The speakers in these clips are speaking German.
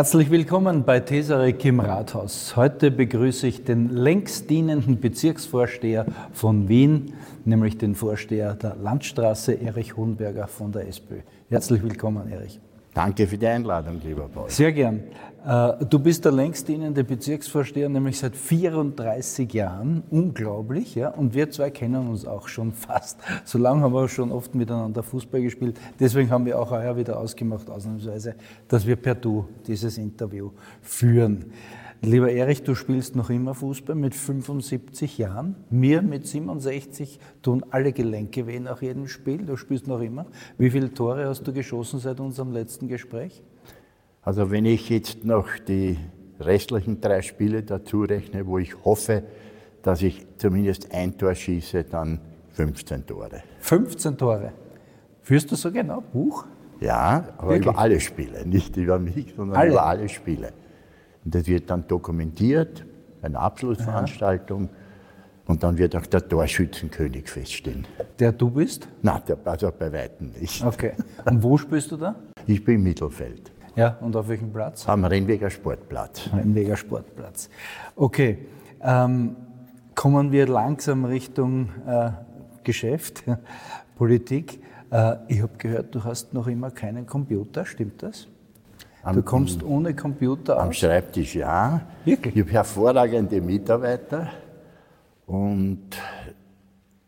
Herzlich willkommen bei Tesarek im Rathaus. Heute begrüße ich den längst dienenden Bezirksvorsteher von Wien, nämlich den Vorsteher der Landstraße, Erich Hohenberger von der SPÖ. Herzlich willkommen, Erich. Danke für die Einladung, lieber Paul. Sehr gern. Äh, du bist der längst dienende Bezirksvorsteher, nämlich seit 34 Jahren. Unglaublich, ja. Und wir zwei kennen uns auch schon fast. So lange haben wir schon oft miteinander Fußball gespielt. Deswegen haben wir auch heuer wieder ausgemacht, ausnahmsweise, dass wir per Du dieses Interview führen. Lieber Erich, du spielst noch immer Fußball mit 75 Jahren. Mir mit 67 tun alle Gelenke weh nach jedem Spiel. Du spielst noch immer. Wie viele Tore hast du geschossen seit unserem letzten Gespräch? Also wenn ich jetzt noch die restlichen drei Spiele dazu rechne, wo ich hoffe, dass ich zumindest ein Tor schieße, dann 15 Tore. 15 Tore. Führst du so genau Buch? Ja, aber Wirklich? über alle Spiele, nicht über mich, sondern alle. über alle Spiele. Und das wird dann dokumentiert, eine Abschlussveranstaltung. Ja. Und dann wird auch der Torschützenkönig feststehen. Der du bist? Nein, der, also bei Weitem nicht. Okay. Und wo spielst du da? Ich bin im Mittelfeld. Ja, und auf welchem Platz? Am Rennweger Sportplatz. Rennweger Sportplatz. Okay. Ähm, kommen wir langsam Richtung äh, Geschäft, Politik. Äh, ich habe gehört, du hast noch immer keinen Computer, stimmt das? Am, du kommst ohne Computer aus? Am Schreibtisch ja. Wirklich? Ich habe hervorragende Mitarbeiter und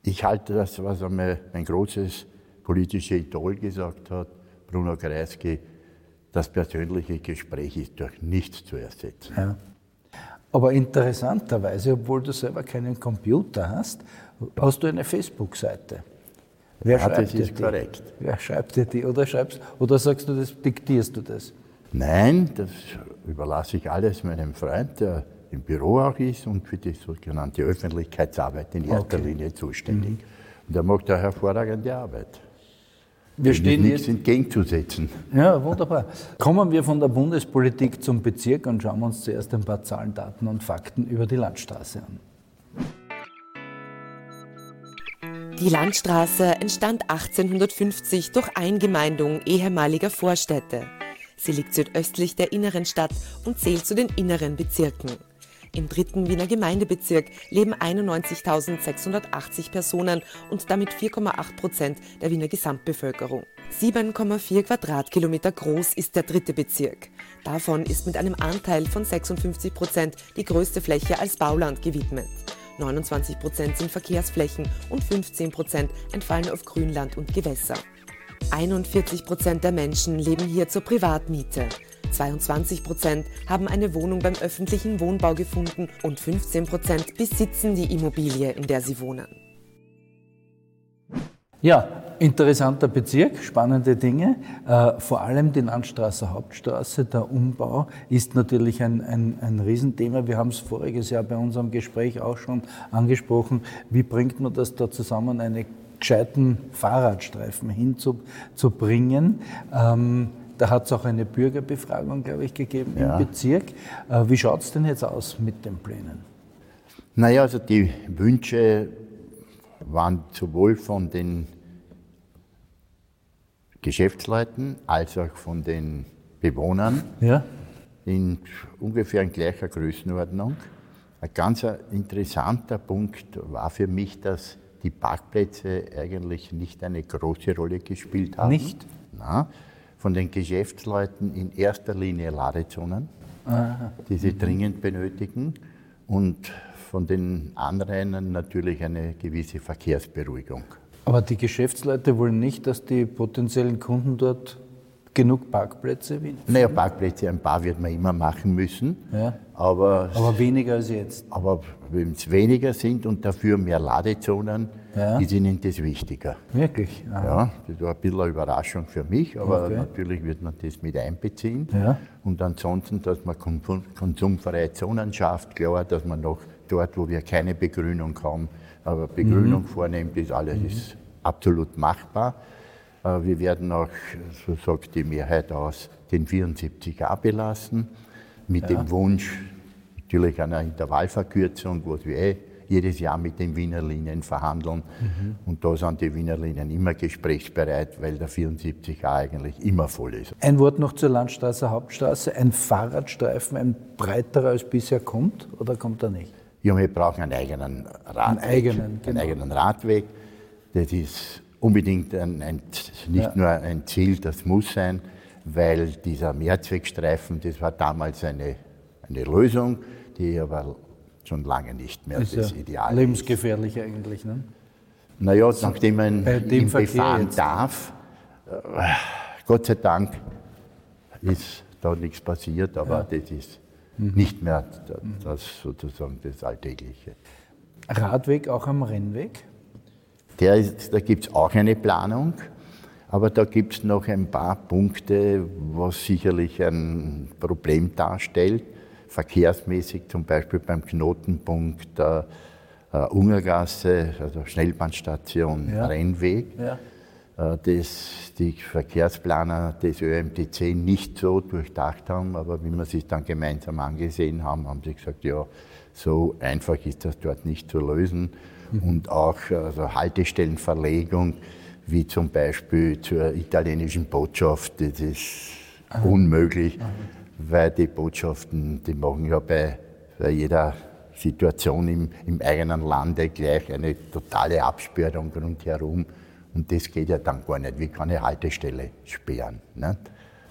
ich halte das, was einmal mein großes politisches Idol gesagt hat, Bruno Kreisky, das persönliche Gespräch ist durch nichts zu ersetzen. Ja. Aber interessanterweise, obwohl du selber keinen Computer hast, hast du eine Facebook-Seite. Wer ja, schreibt das ist dir korrekt. Wer schreibt dir die? Oder, schreibst, oder sagst du das, diktierst du das? Nein, das überlasse ich alles meinem Freund, der im Büro auch ist und für die sogenannte Öffentlichkeitsarbeit in erster okay. Linie zuständig. Mhm. Und er macht da hervorragende Arbeit. Wir stehen nichts entgegenzusetzen. Ja, wunderbar. Kommen wir von der Bundespolitik zum Bezirk und schauen uns zuerst ein paar Zahlen, Daten und Fakten über die Landstraße an. Die Landstraße entstand 1850 durch Eingemeindung ehemaliger Vorstädte. Sie liegt südöstlich der inneren Stadt und zählt zu den inneren Bezirken. Im dritten Wiener Gemeindebezirk leben 91.680 Personen und damit 4,8 Prozent der Wiener Gesamtbevölkerung. 7,4 Quadratkilometer groß ist der dritte Bezirk. Davon ist mit einem Anteil von 56 Prozent die größte Fläche als Bauland gewidmet. 29 Prozent sind Verkehrsflächen und 15 Prozent entfallen auf Grünland und Gewässer. 41 Prozent der Menschen leben hier zur Privatmiete. 22 Prozent haben eine Wohnung beim öffentlichen Wohnbau gefunden und 15 Prozent besitzen die Immobilie, in der sie wohnen. Ja, interessanter Bezirk, spannende Dinge. Äh, vor allem die Landstraße Hauptstraße, der Umbau ist natürlich ein, ein, ein Riesenthema. Wir haben es voriges Jahr bei unserem Gespräch auch schon angesprochen. Wie bringt man das da zusammen, eine gescheiten Fahrradstreifen hinzubringen. Ähm, da hat es auch eine Bürgerbefragung, glaube ich, gegeben ja. im Bezirk. Äh, wie schaut es denn jetzt aus mit den Plänen? Naja, also die Wünsche waren sowohl von den Geschäftsleuten als auch von den Bewohnern ja. in ungefähr in gleicher Größenordnung. Ein ganz interessanter Punkt war für mich, dass die Parkplätze eigentlich nicht eine große Rolle gespielt haben. Nicht? Na, von den Geschäftsleuten in erster Linie Ladezonen, Aha. die sie dringend benötigen und von den Anrainern natürlich eine gewisse Verkehrsberuhigung. Aber die Geschäftsleute wollen nicht, dass die potenziellen Kunden dort genug Parkplätze finden? Naja, Parkplätze, ein paar wird man immer machen müssen. Ja. Aber, aber weniger als jetzt. Aber wenn es weniger sind und dafür mehr Ladezonen, ja. ist ihnen das wichtiger. Wirklich? Aha. Ja, das war ein bisschen eine Überraschung für mich, aber okay. natürlich wird man das mit einbeziehen. Ja. Und ansonsten, dass man konsumfreie Zonen schafft, klar, dass man noch dort, wo wir keine Begrünung haben, aber Begrünung mhm. vornimmt, ist alles mhm. ist absolut machbar. Äh, wir werden auch, so sagt die Mehrheit aus, den 74a belassen, mit ja. dem Wunsch natürlich einer Intervallverkürzung, was wir eh jedes Jahr mit den Wiener Linien verhandeln. Mhm. Und da sind die Wiener Linien immer gesprächsbereit, weil der 74a eigentlich immer voll ist. Ein Wort noch zur Landstraße Hauptstraße. Ein Fahrradstreifen, ein breiterer als bisher kommt oder kommt er nicht? Ja, wir brauchen einen eigenen Radweg. Einen eigenen, genau. einen eigenen Radweg. Das ist unbedingt ein, ein nicht ja. nur ein Ziel, das muss sein, weil dieser Mehrzweckstreifen, das war damals eine, eine Lösung, die aber schon lange nicht mehr ist das ja Ideal lebensgefährlich ist. eigentlich, ne? Naja, nachdem man ihn befahren jetzt. darf, äh, Gott sei Dank ist da nichts passiert, aber ja. das ist mhm. nicht mehr das, sozusagen das Alltägliche. Radweg auch am Rennweg? Der ist, da gibt es auch eine Planung, aber da gibt es noch ein paar Punkte, was sicherlich ein Problem darstellt. Verkehrsmäßig zum Beispiel beim Knotenpunkt der äh, Ungergasse, also Schnellbahnstation ja. Rennweg. Ja. Äh, das die Verkehrsplaner des ÖMTC nicht so durchdacht haben, aber wie wir sich dann gemeinsam angesehen haben, haben sie gesagt, ja, so einfach ist das dort nicht zu lösen. Mhm. Und auch also Haltestellenverlegung, wie zum Beispiel zur italienischen Botschaft, das ist Aha. unmöglich, Aha. Weil die Botschaften, die machen ja bei, bei jeder Situation im, im eigenen Lande gleich eine totale Absperrung rundherum. Und das geht ja dann gar nicht. Wie kann ich Haltestelle sperren? Nicht?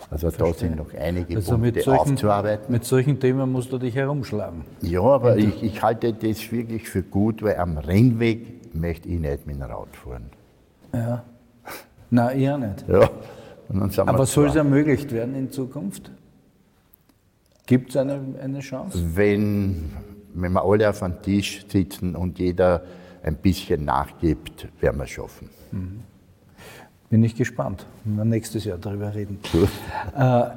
Also Verstehe. da sind noch einige also Punkte solchen, aufzuarbeiten. Mit solchen Themen musst du dich herumschlagen. Ja, aber ich, ich, halte das wirklich für gut, weil am Rennweg möchte ich nicht mit dem Rad fahren. Ja. Nein, eher nicht. Ja. aber soll es ermöglicht werden in Zukunft? Gibt es eine, eine Chance? Wenn, wenn wir alle auf einem Tisch sitzen und jeder ein bisschen nachgibt, werden wir es schaffen. Mhm. Bin ich gespannt, wenn wir nächstes Jahr darüber reden. Äh,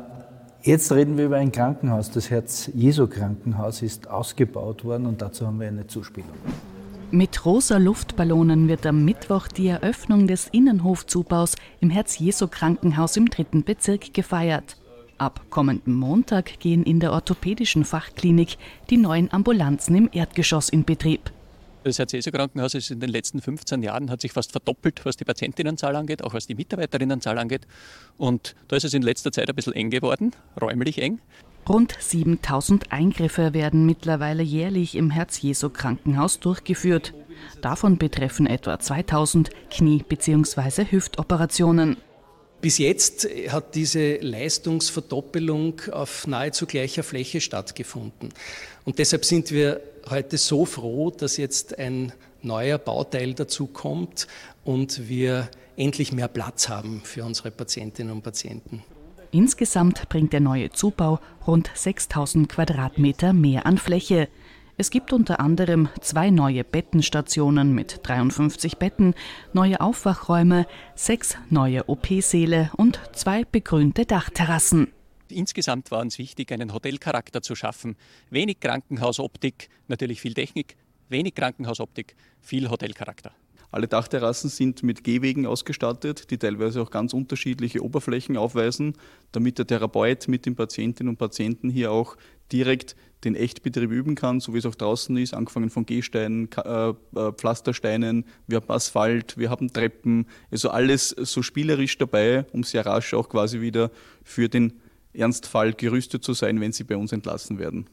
jetzt reden wir über ein Krankenhaus. Das Herz-Jesu-Krankenhaus ist ausgebaut worden und dazu haben wir eine Zuspielung. Mit rosa Luftballonen wird am Mittwoch die Eröffnung des Innenhofzubaus im Herz-Jesu-Krankenhaus im dritten Bezirk gefeiert. Ab kommenden Montag gehen in der orthopädischen Fachklinik die neuen Ambulanzen im Erdgeschoss in Betrieb. Das Herz-Jesu-Krankenhaus ist in den letzten 15 Jahren hat sich fast verdoppelt, was die Patientinnenzahl angeht, auch was die Mitarbeiterinnenzahl angeht. Und da ist es in letzter Zeit ein bisschen eng geworden, räumlich eng. Rund 7000 Eingriffe werden mittlerweile jährlich im Herz-Jesu-Krankenhaus durchgeführt. Davon betreffen etwa 2000 Knie- bzw. Hüftoperationen. Bis jetzt hat diese Leistungsverdoppelung auf nahezu gleicher Fläche stattgefunden. Und deshalb sind wir heute so froh, dass jetzt ein neuer Bauteil dazu kommt und wir endlich mehr Platz haben für unsere Patientinnen und Patienten. Insgesamt bringt der neue Zubau rund 6000 Quadratmeter mehr an Fläche. Es gibt unter anderem zwei neue Bettenstationen mit 53 Betten, neue Aufwachräume, sechs neue OP-Säle und zwei begrünte Dachterrassen. Insgesamt war uns wichtig, einen Hotelcharakter zu schaffen. Wenig Krankenhausoptik, natürlich viel Technik, wenig Krankenhausoptik, viel Hotelcharakter. Alle Dachterrassen sind mit Gehwegen ausgestattet, die teilweise auch ganz unterschiedliche Oberflächen aufweisen, damit der Therapeut mit den Patientinnen und Patienten hier auch direkt den Echtbetrieb üben kann, so wie es auch draußen ist, angefangen von Gehsteinen, äh, äh, Pflastersteinen, wir haben Asphalt, wir haben Treppen, also alles so spielerisch dabei, um sehr rasch auch quasi wieder für den Ernstfall gerüstet zu sein, wenn sie bei uns entlassen werden.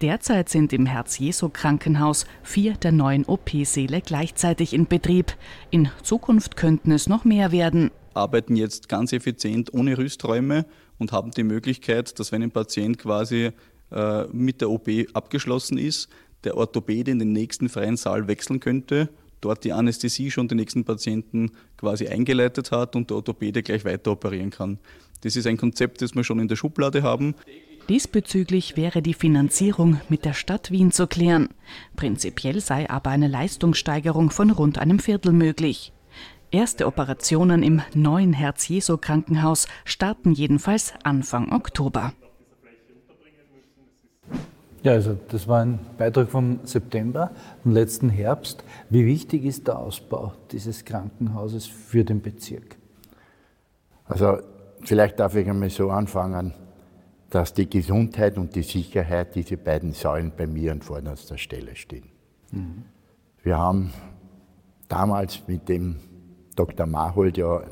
Derzeit sind im Herz-Jesu-Krankenhaus vier der neuen OP-Säle gleichzeitig in Betrieb. In Zukunft könnten es noch mehr werden. Arbeiten jetzt ganz effizient ohne Rüsträume und haben die Möglichkeit, dass wenn ein Patient quasi äh, mit der OP abgeschlossen ist, der Orthopäde in den nächsten freien Saal wechseln könnte, dort die Anästhesie schon den nächsten Patienten quasi eingeleitet hat und der Orthopäde gleich weiter operieren kann. Das ist ein Konzept, das wir schon in der Schublade haben. Diesbezüglich wäre die Finanzierung mit der Stadt Wien zu klären. Prinzipiell sei aber eine Leistungssteigerung von rund einem Viertel möglich. Erste Operationen im neuen Herz-Jesu-Krankenhaus starten jedenfalls Anfang Oktober. Ja, also das war ein Beitrag vom September, vom letzten Herbst. Wie wichtig ist der Ausbau dieses Krankenhauses für den Bezirk? Also vielleicht darf ich einmal so anfangen, dass die Gesundheit und die Sicherheit, diese beiden Säulen bei mir an vorderster Stelle stehen. Mhm. Wir haben damals mit dem Dr. Mahold ja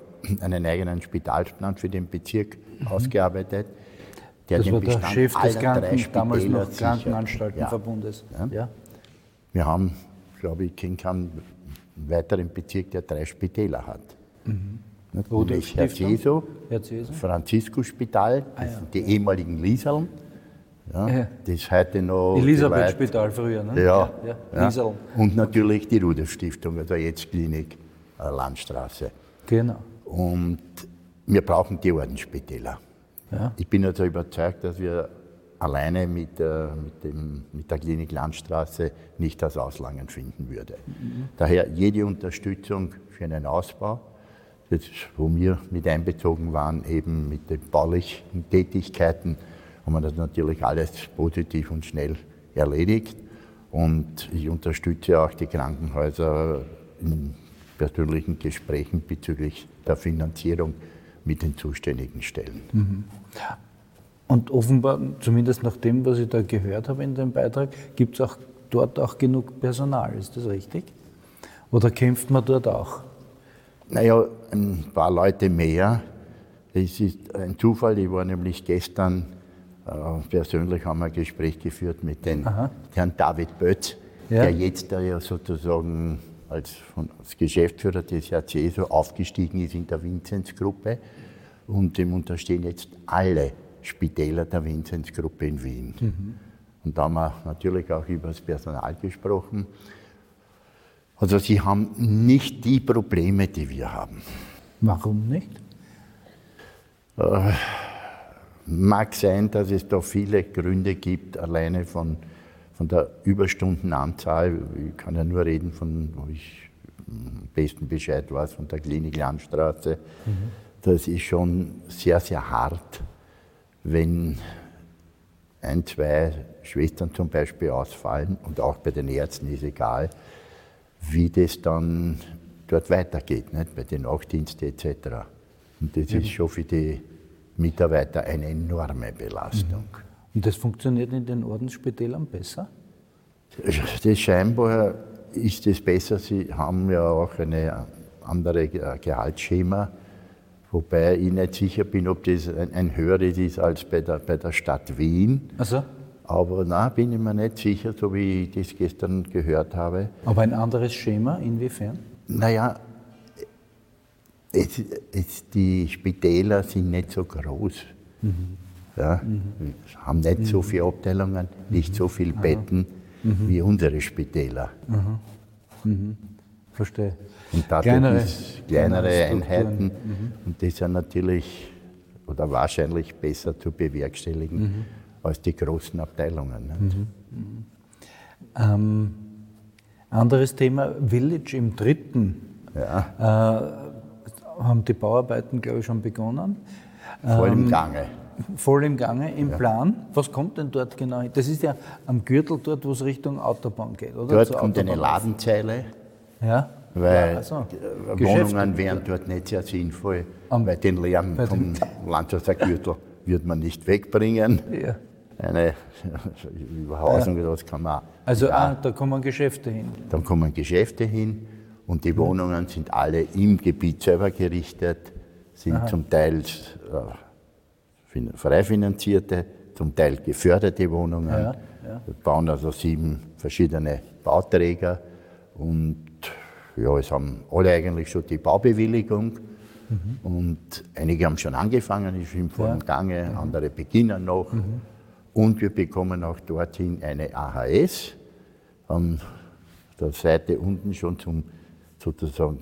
einen eigenen Spitalplan für den Bezirk mhm. ausgearbeitet. Der das war der Chef des Kranken, damals noch Krankenanstaltenverbundes. Ja. Ja. Wir haben, glaube ich, keinen keinen weiteren Bezirk, der drei Spitäler hat. Mhm. Nämlich Herr Ceso, Franziskus-Spital, ah, ja. die ehemaligen Lieseln. Ja, ja. Das ist heute noch. Elisabeth-Spital früher, ne? Ja. ja. Und natürlich die Rudolf-Stiftung, also jetzt Klinik Landstraße. Genau. Und wir brauchen die Ordensspitäler. Ja. Ich bin also überzeugt, dass wir alleine mit, äh, mit, dem, mit, der Klinik Landstraße nicht das Auslangen finden würde. Mhm. Daher jede Unterstützung für einen Ausbau, das, wo wir mit einbezogen waren, eben mit den baulichen Tätigkeiten, haben wir das natürlich alles positiv und schnell erledigt. Und ich unterstütze auch die Krankenhäuser in persönlichen Gesprächen bezüglich der Finanzierung mit den zuständigen Stellen. Mhm. Und offenbar, zumindest nach dem, was ich da gehört habe in dem Beitrag, gibt es auch dort auch genug Personal. Ist das richtig? Oder kämpft man dort auch? Naja, ein paar Leute mehr. Es ist ein Zufall, ich war nämlich gestern äh, persönlich haben wir ein Gespräch geführt mit dem Herrn David Bötz, ja. der jetzt da ja sozusagen als, von, als Geschäftsführer des JCSO aufgestiegen ist in der Vinzenz-Gruppe und dem unterstehen jetzt alle Spitäler der Vinzenz-Gruppe in Wien. Mhm. Und da haben wir natürlich auch über das Personal gesprochen. Also sie haben nicht die Probleme, die wir haben. Warum nicht? Äh, mag sein, dass es da viele Gründe gibt, alleine von von der Überstundenanzahl, ich kann ja nur reden von, wo ich am besten Bescheid weiß, von der Klinik Landstraße, mhm. das ist schon sehr, sehr hart, wenn ein, zwei Schwestern zum Beispiel ausfallen und auch bei den Ärzten ist egal, wie das dann dort weitergeht, nicht? bei den Nachtdiensten etc. Und das mhm. ist schon für die Mitarbeiter eine enorme Belastung. Mhm. Und das funktioniert in den Ordensspitälern besser? Das scheinbar ist es besser. Sie haben ja auch eine andere Gehaltsschema, wobei ich nicht sicher bin, ob das ein, ein höheres ist als bei der, bei der Stadt Wien. Also? Aber na, bin ich mir nicht sicher, so wie ich das gestern gehört habe. Aber ein anderes Schema, inwiefern? Naja, es, es, die Spitäler sind nicht so groß. Mhm. Ja, mhm. haben nicht mhm. so viele Abteilungen, nicht so viele Betten mhm. wie unsere Spitäler. Mhm. Verstehe. Und dadurch kleinere, ist kleinere Einheiten mhm. und die sind natürlich oder wahrscheinlich besser zu bewerkstelligen mhm. als die großen Abteilungen. Ähm, anderes Thema, Village im dritten. Ja. Äh, haben die Bauarbeiten, glaube ich, schon begonnen. Voll im ähm, Gange voll im Gange, im ja. Plan. Was kommt denn dort genau hin? Das ist ja am Gürtel dort, wo es Richtung Autobahn geht, oder? Dort Zur kommt Autobahn. eine Ladenzeile. Ja. Weil ja, also, Wohnungen wären dort nicht sehr sinnvoll, am, weil den Lärm vom Landschaftsgürtel wird man nicht wegbringen. Ja. Eine Überhausung, ja. das kann man. Also ah, da kommen Geschäfte hin. Dann kommen Geschäfte hin und die Wohnungen sind alle im Gebiet selber gerichtet, sind Aha. zum Teil äh, frei finanzierte, zum Teil geförderte Wohnungen. Ja, ja. Wir bauen also sieben verschiedene Bauträger und ja, es haben alle eigentlich schon die Baubewilligung. Mhm. Und einige haben schon angefangen, ich bin vor ja. Gange, mhm. andere beginnen noch. Mhm. Und wir bekommen auch dorthin eine AHS. An der Seite unten schon zum sozusagen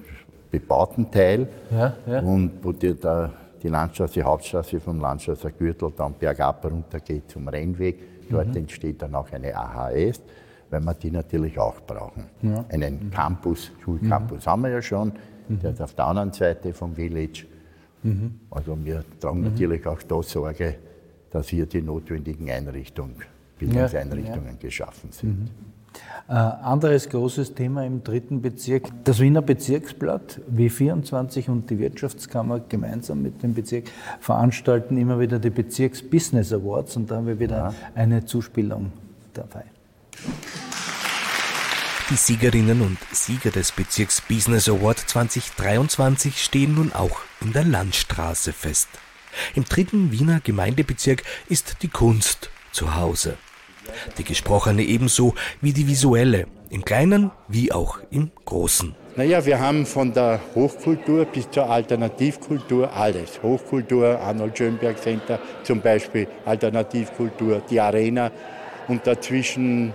bebauten Teil. Ja, ja. Und wo die, da die Landstraße, die Hauptstraße vom Landstraße Gürtel dann bergab runter geht zum Rennweg. Dort mhm. entsteht dann auch eine AHS, weil wir die natürlich auch brauchen. Ja. Einen mhm. Campus, Schulcampus mhm. haben wir ja schon, mhm. der ist auf der anderen Seite vom Village. Mhm. Also wir tragen natürlich auch da Sorge, dass hier die notwendigen Einrichtungen, Bildungseinrichtungen ja. geschaffen sind. Äh, anderes großes Thema im dritten Bezirk, das Wiener Bezirksblatt W24 und die Wirtschaftskammer gemeinsam mit dem Bezirk veranstalten immer wieder die Bezirks-Business Awards und da haben wir wieder ja. eine Zuspielung dabei. Die Siegerinnen und Sieger des Bezirks Business Award 2023 stehen nun auch in der Landstraße fest. Im dritten Wiener Gemeindebezirk ist die Kunst zu Hause. Die gesprochene ebenso wie die visuelle, im Kleinen wie auch im Großen. Naja, wir haben von der Hochkultur bis zur Alternativkultur alles. Hochkultur, Arnold Schönberg Center zum Beispiel, Alternativkultur, die Arena und dazwischen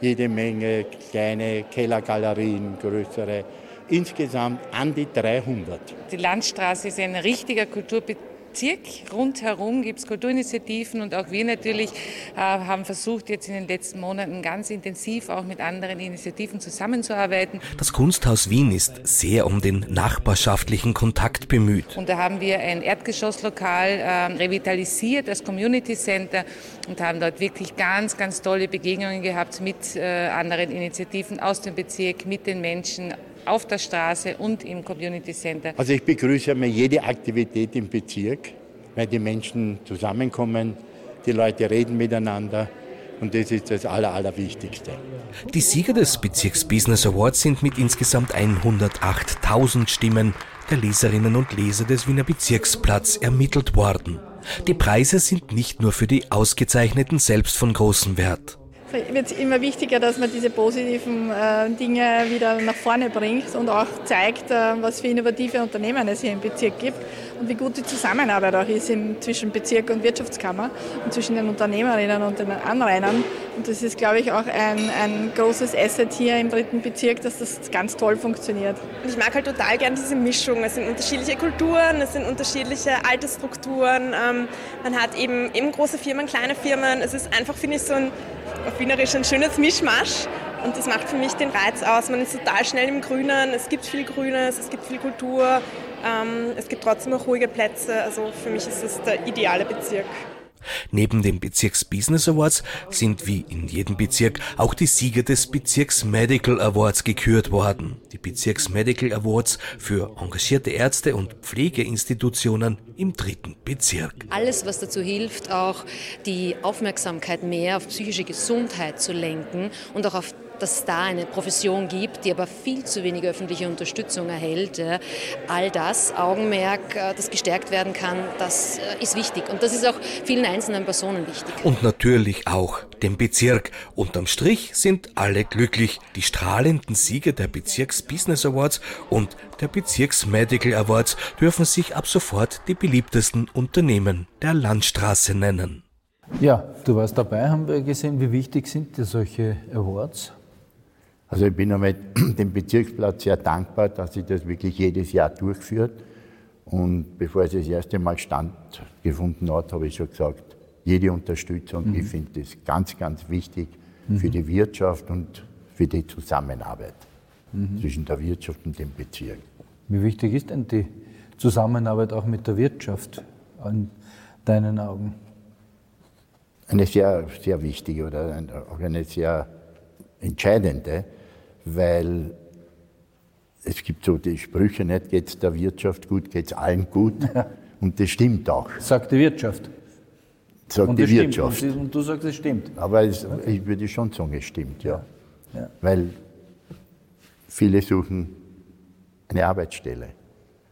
jede Menge kleine Kellergalerien, größere. Insgesamt an die 300. Die Landstraße ist ein richtiger Kulturbetrieb Bezirk. Rundherum gibt es Kulturinitiativen und auch wir natürlich äh, haben versucht, jetzt in den letzten Monaten ganz intensiv auch mit anderen Initiativen zusammenzuarbeiten. Das Kunsthaus Wien ist sehr um den nachbarschaftlichen Kontakt bemüht. Und da haben wir ein Erdgeschosslokal äh, revitalisiert als Community Center und haben dort wirklich ganz, ganz tolle Begegnungen gehabt mit äh, anderen Initiativen aus dem Bezirk, mit den Menschen auf der Straße und im Community Center. Also ich begrüße einmal jede Aktivität im Bezirk, weil die Menschen zusammenkommen, die Leute reden miteinander. Und das ist das Aller, Allerwichtigste. Die Sieger des Bezirks Business Awards sind mit insgesamt 108.000 Stimmen der Leserinnen und Leser des Wiener Bezirksplatz ermittelt worden. Die Preise sind nicht nur für die Ausgezeichneten selbst von großem Wert wird es immer wichtiger, dass man diese positiven äh, Dinge wieder nach vorne bringt und auch zeigt, äh, was für innovative Unternehmen es hier im Bezirk gibt und wie gut die Zusammenarbeit auch ist im, zwischen Bezirk und Wirtschaftskammer und zwischen den Unternehmerinnen und den Anrainern. Und das ist, glaube ich, auch ein, ein großes Asset hier im dritten Bezirk, dass das ganz toll funktioniert. Und ich mag halt total gern diese Mischung. Es sind unterschiedliche Kulturen, es sind unterschiedliche Altersstrukturen. Ähm, man hat eben, eben große Firmen, kleine Firmen. Es ist einfach, finde ich, so ein auf Wienerisch ein schönes Mischmasch. Und das macht für mich den Reiz aus. Man ist total schnell im Grünen, es gibt viel Grünes, es gibt viel Kultur, ähm, es gibt trotzdem auch ruhige Plätze. Also für mich ist es der ideale Bezirk. Neben den Bezirks Business Awards sind wie in jedem Bezirk auch die Sieger des Bezirks Medical Awards gekürt worden. Die Bezirks Medical Awards für engagierte Ärzte und Pflegeinstitutionen im dritten Bezirk. Alles, was dazu hilft, auch die Aufmerksamkeit mehr auf psychische Gesundheit zu lenken und auch auf dass es da eine Profession gibt, die aber viel zu wenig öffentliche Unterstützung erhält. All das, Augenmerk, äh, das gestärkt werden kann, das äh, ist wichtig. Und das ist auch vielen einzelnen Personen wichtig. Und natürlich auch dem Bezirk. Unterm Strich sind alle glücklich. Die strahlenden Sieger der Bezirks Business Awards und der Bezirks Medical Awards dürfen sich ab sofort die beliebtesten Unternehmen der Landstraße nennen. Ja, du warst dabei, haben wir gesehen. Wie wichtig sind dir solche Awards? Also ich bin einmal dem Bezirksplatz sehr dankbar, dass sie das wirklich jedes Jahr durchführt. Und bevor es das erste Mal stattgefunden hat, habe ich schon gesagt, jede Unterstützung, mhm. ich finde das ganz, ganz wichtig mhm. für die Wirtschaft und für die Zusammenarbeit mhm. zwischen der Wirtschaft und dem Bezirk. Wie wichtig ist denn die Zusammenarbeit auch mit der Wirtschaft in deinen Augen? Eine sehr, sehr wichtige oder auch eine sehr entscheidende weil es gibt so die Sprüche, nicht geht es der Wirtschaft gut, geht es allen gut. Und das stimmt auch. Sagt die Wirtschaft. Sagt und die Wirtschaft. Und, und, du sagst, es stimmt. Aber es, okay. ich würde schon sagen, es stimmt, ja. ja. Weil viele suchen eine Arbeitsstelle.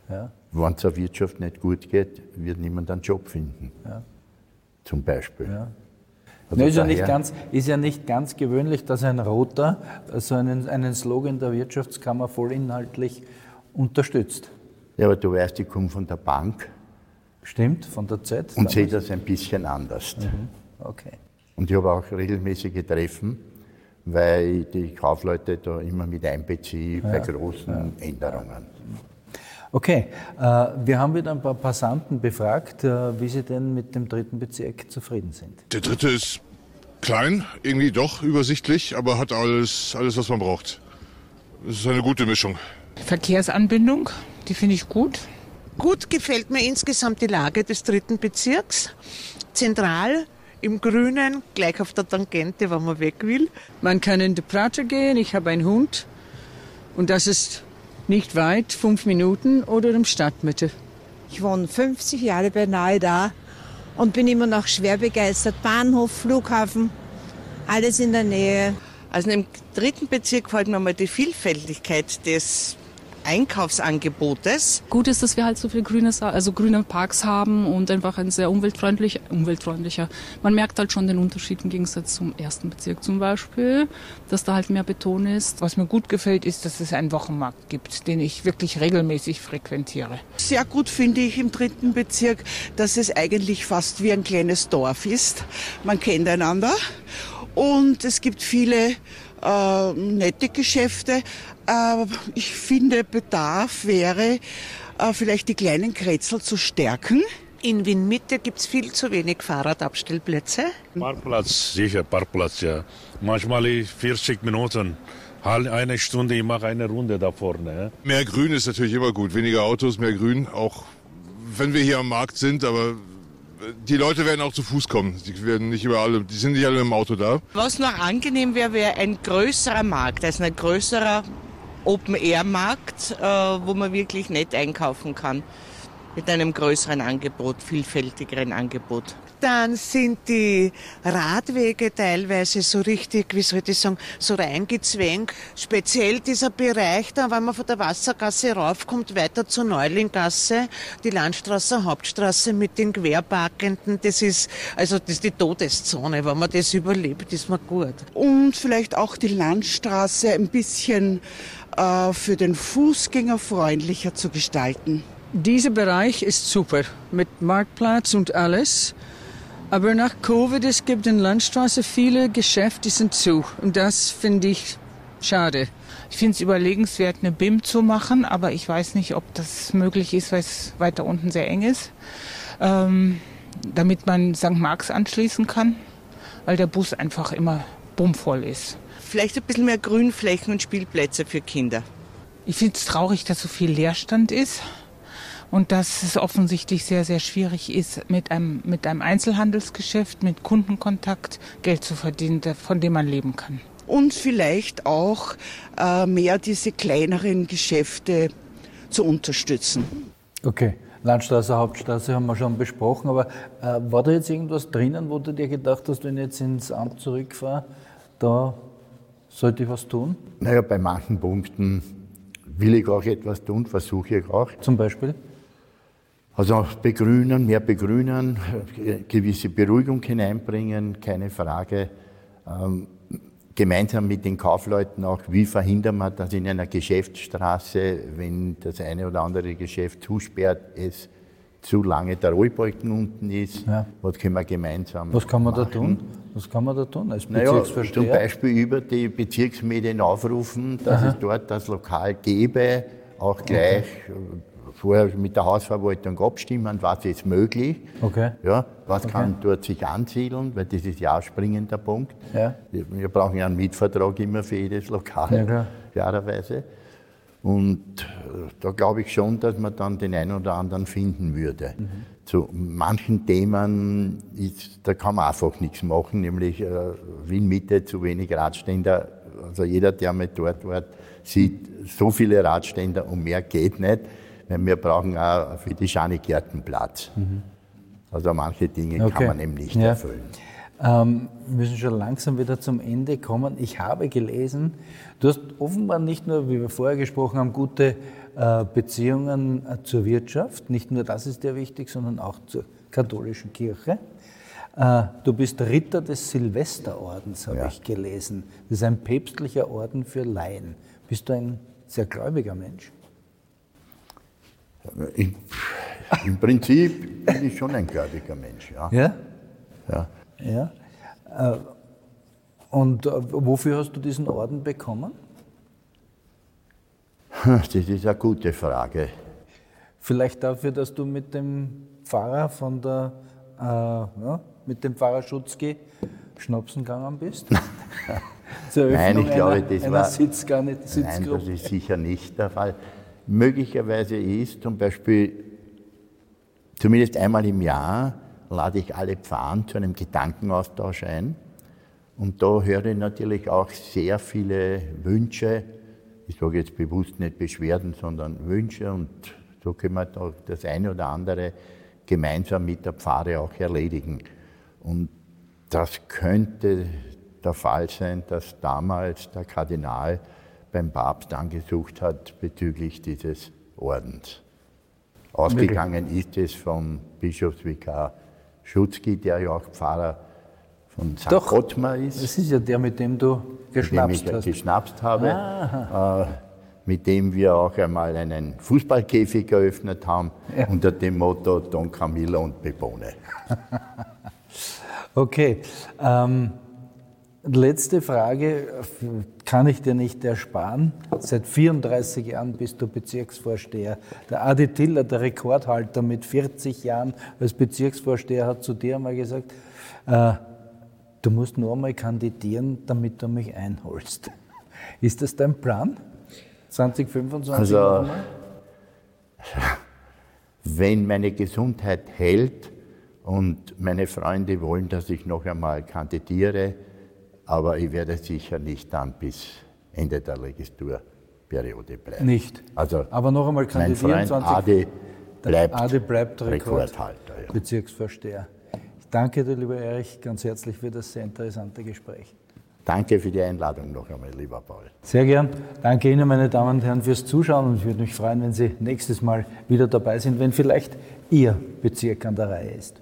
Ja. Wenn es der Wirtschaft nicht gut geht, wird niemand einen Job finden. Ja. Zum Beispiel. Ja. Also ist, ja nicht ganz, ist ja nicht ganz gewöhnlich, dass ein Roter so einen, einen Slogan der Wirtschaftskammer vollinhaltlich unterstützt. Ja, aber du weißt, ich komme von der Bank. Stimmt, von der Z. Und sehe das ein bisschen anders. Mhm. Okay. Und ich habe auch regelmäßige Treffen, weil ich die Kaufleute da immer mit einbeziehe ja, bei großen ja. Änderungen. Okay, äh, wir haben wieder ein paar Passanten befragt, äh, wie sie denn mit dem dritten Bezirk zufrieden sind. Der dritte ist klein, irgendwie doch übersichtlich, aber hat alles, alles was man braucht. Es ist eine gute Mischung. Verkehrsanbindung, die finde ich gut. Gut gefällt mir insgesamt die Lage des dritten Bezirks. Zentral, im Grünen, gleich auf der Tangente, wenn man weg will. Man kann in die Prater gehen, ich habe einen Hund und das ist nicht weit, fünf Minuten oder im Stadtmitte. Ich wohne 50 Jahre beinahe da und bin immer noch schwer begeistert. Bahnhof, Flughafen, alles in der Nähe. Also im dritten Bezirk gefällt mir mal die Vielfältigkeit des Einkaufsangebotes. Gut ist, dass wir halt so viele grüne, also grüne Parks haben und einfach ein sehr umweltfreundlich, umweltfreundlicher. Man merkt halt schon den Unterschied im Gegensatz zum ersten Bezirk zum Beispiel, dass da halt mehr Beton ist. Was mir gut gefällt, ist, dass es einen Wochenmarkt gibt, den ich wirklich regelmäßig frequentiere. Sehr gut finde ich im dritten Bezirk, dass es eigentlich fast wie ein kleines Dorf ist. Man kennt einander und es gibt viele äh, nette Geschäfte. Äh, ich finde, Bedarf wäre, äh, vielleicht die kleinen Kretzel zu stärken. In Wien Mitte gibt es viel zu wenig Fahrradabstellplätze. Parkplatz, sicher, Parkplatz, ja. Manchmal 40 Minuten. Eine Stunde, ich mache eine Runde da vorne. Mehr Grün ist natürlich immer gut. Weniger Autos, mehr Grün. Auch wenn wir hier am Markt sind, aber die Leute werden auch zu Fuß kommen. Die werden nicht überall, die sind nicht alle im Auto da. Was noch angenehm wäre, wäre ein größerer Markt, also ein größerer Open-Air-Markt, äh, wo man wirklich nett einkaufen kann. Mit einem größeren Angebot, vielfältigeren Angebot. Dann sind die Radwege teilweise so richtig, wie soll ich sagen, so reingezwängt. Speziell dieser Bereich, da, wenn man von der Wassergasse raufkommt, weiter zur Neulinggasse, die Landstraße, Hauptstraße mit den Querparkenden, das ist, also das ist die Todeszone. Wenn man das überlebt, ist man gut. Und vielleicht auch die Landstraße ein bisschen äh, für den Fußgänger freundlicher zu gestalten. Dieser Bereich ist super mit Marktplatz und alles. Aber nach Covid, es gibt in Landstraße viele Geschäfte, die sind zu. Und das finde ich schade. Ich finde es überlegenswert, eine BIM zu machen, aber ich weiß nicht, ob das möglich ist, weil es weiter unten sehr eng ist. Ähm, damit man St. Marx anschließen kann, weil der Bus einfach immer bummvoll ist. Vielleicht ein bisschen mehr Grünflächen und Spielplätze für Kinder. Ich finde es traurig, dass so viel Leerstand ist und dass es offensichtlich sehr, sehr schwierig ist, mit einem, mit einem Einzelhandelsgeschäft, mit Kundenkontakt Geld zu verdienen, von dem man leben kann. Und vielleicht auch äh, mehr diese kleineren Geschäfte zu unterstützen. Okay. Landstraße, Hauptstraße haben wir schon besprochen, aber äh, war da jetzt irgendwas drinnen, wo du dir gedacht hast, wenn ich jetzt ins Amt zurückfahre, da sollte ich was tun? Naja, bei manchen Punkten will ich auch etwas tun, versuche ich auch. Zum Beispiel? Also begrünen, mehr begrünen, gewisse Beruhigung hineinbringen, keine Frage. Ähm, gemeinsam mit den Kaufleuten auch, wie verhindern wir, dass in einer Geschäftsstraße, wenn das eine oder andere Geschäft zusperrt, es zu lange der Rollbalken unten ist. Ja. Was können wir gemeinsam Was kann man machen? da tun? Was kann man da tun als naja, Zum Beispiel über die Bezirksmedien aufrufen, dass Aha. es dort das Lokal gäbe, auch gleich okay vorher mit der Hausverwaltung abstimmen, was ist möglich, okay. ja, was okay. kann dort sich ansiedeln, weil das ist ja auch springender Punkt. Ja. Wir brauchen ja einen Mietvertrag immer für jedes Lokal, ja, klarerweise. Und äh, da glaube ich schon, dass man dann den einen oder anderen finden würde. Mhm. Zu manchen Themen, ist, da kann man einfach nichts machen, nämlich äh, Wien Mitte zu wenig Radständer. Also jeder, der mal dort war, sieht so viele Radständer und mehr geht nicht. Wir brauchen auch für die Schanigärten Platz. Mhm. Also manche Dinge okay. kann man eben nicht ja. erfüllen. Ähm, wir müssen schon langsam wieder zum Ende kommen. Ich habe gelesen, du hast offenbar nicht nur, wie wir vorher gesprochen haben, gute äh, Beziehungen äh, zur Wirtschaft. Nicht nur das ist dir wichtig, sondern auch zur katholischen Kirche. Äh, du bist Ritter des Silvesterordens, habe ja. ich gelesen. Das ist ein päpstlicher Orden für Laien. Bist du ein sehr gläubiger Mensch? Ich, Im Prinzip bin ich schon ein gläubiger Mensch, ja. Ja? Ja. ja. Äh, und äh, wofür hast du diesen Orden bekommen? Das ist eine gute Frage. Vielleicht dafür, dass du mit dem Pfarrer von der, äh, ja, mit dem Pfarrer Schutzki schnapsen gegangen bist? Nein, ich glaube, einer, das einer war. Sitz, gar nicht, Nein, das ist sicher nicht der Fall möglicherweise ist, zum Beispiel zumindest einmal im Jahr lade ich alle Pfarren zu einem Gedankenaustausch ein. Und da höre ich natürlich auch sehr viele Wünsche, ich sage jetzt bewusst nicht Beschwerden, sondern Wünsche und so können wir da das eine oder andere gemeinsam mit der Pfarre auch erledigen. Und das könnte der Fall sein, dass damals der Kardinal beim Papst angesucht hat bezüglich dieses Ordens. Ausgegangen ist es vom Bischofsvikar Schutzki, der ja auch Pfarrer von St. Doch, Ottmar ist. Das ist ja der, mit dem du geschnapst mit dem ich hast. geschnapst habe. Äh, mit dem wir auch einmal einen Fußballkäfig eröffnet haben, ja. unter dem Motto Don Camillo und Pepone. okay. Ähm, letzte Frage kann ich dir nicht ersparen. Seit 34 Jahren bist du Bezirksvorsteher. Der Adi Tiller, der Rekordhalter mit 40 Jahren als Bezirksvorsteher, hat zu dir einmal gesagt, äh, du musst nur einmal kandidieren, damit du mich einholst. Ist das dein Plan? 2025 also, wenn meine Gesundheit hält und meine Freunde wollen, dass ich noch einmal kandidiere, aber ich werde sicher nicht dann bis Ende der Legislaturperiode bleiben. Nicht. Also, aber noch einmal kandidieren. Mein Freund 20, Adi bleibt, Adi bleibt Rekord, Rekordhalter. Ja. Bezirksvorsteher. Ich danke dir, lieber Erich, ganz herzlich für das sehr interessante Gespräch. Danke für die Einladung noch einmal, lieber Paul. Sehr gern. Danke Ihnen, meine Damen und Herren, fürs Zuschauen und ich würde mich freuen, wenn Sie nächstes Mal wieder dabei sind, wenn vielleicht Ihr Bezirk an der Reihe ist.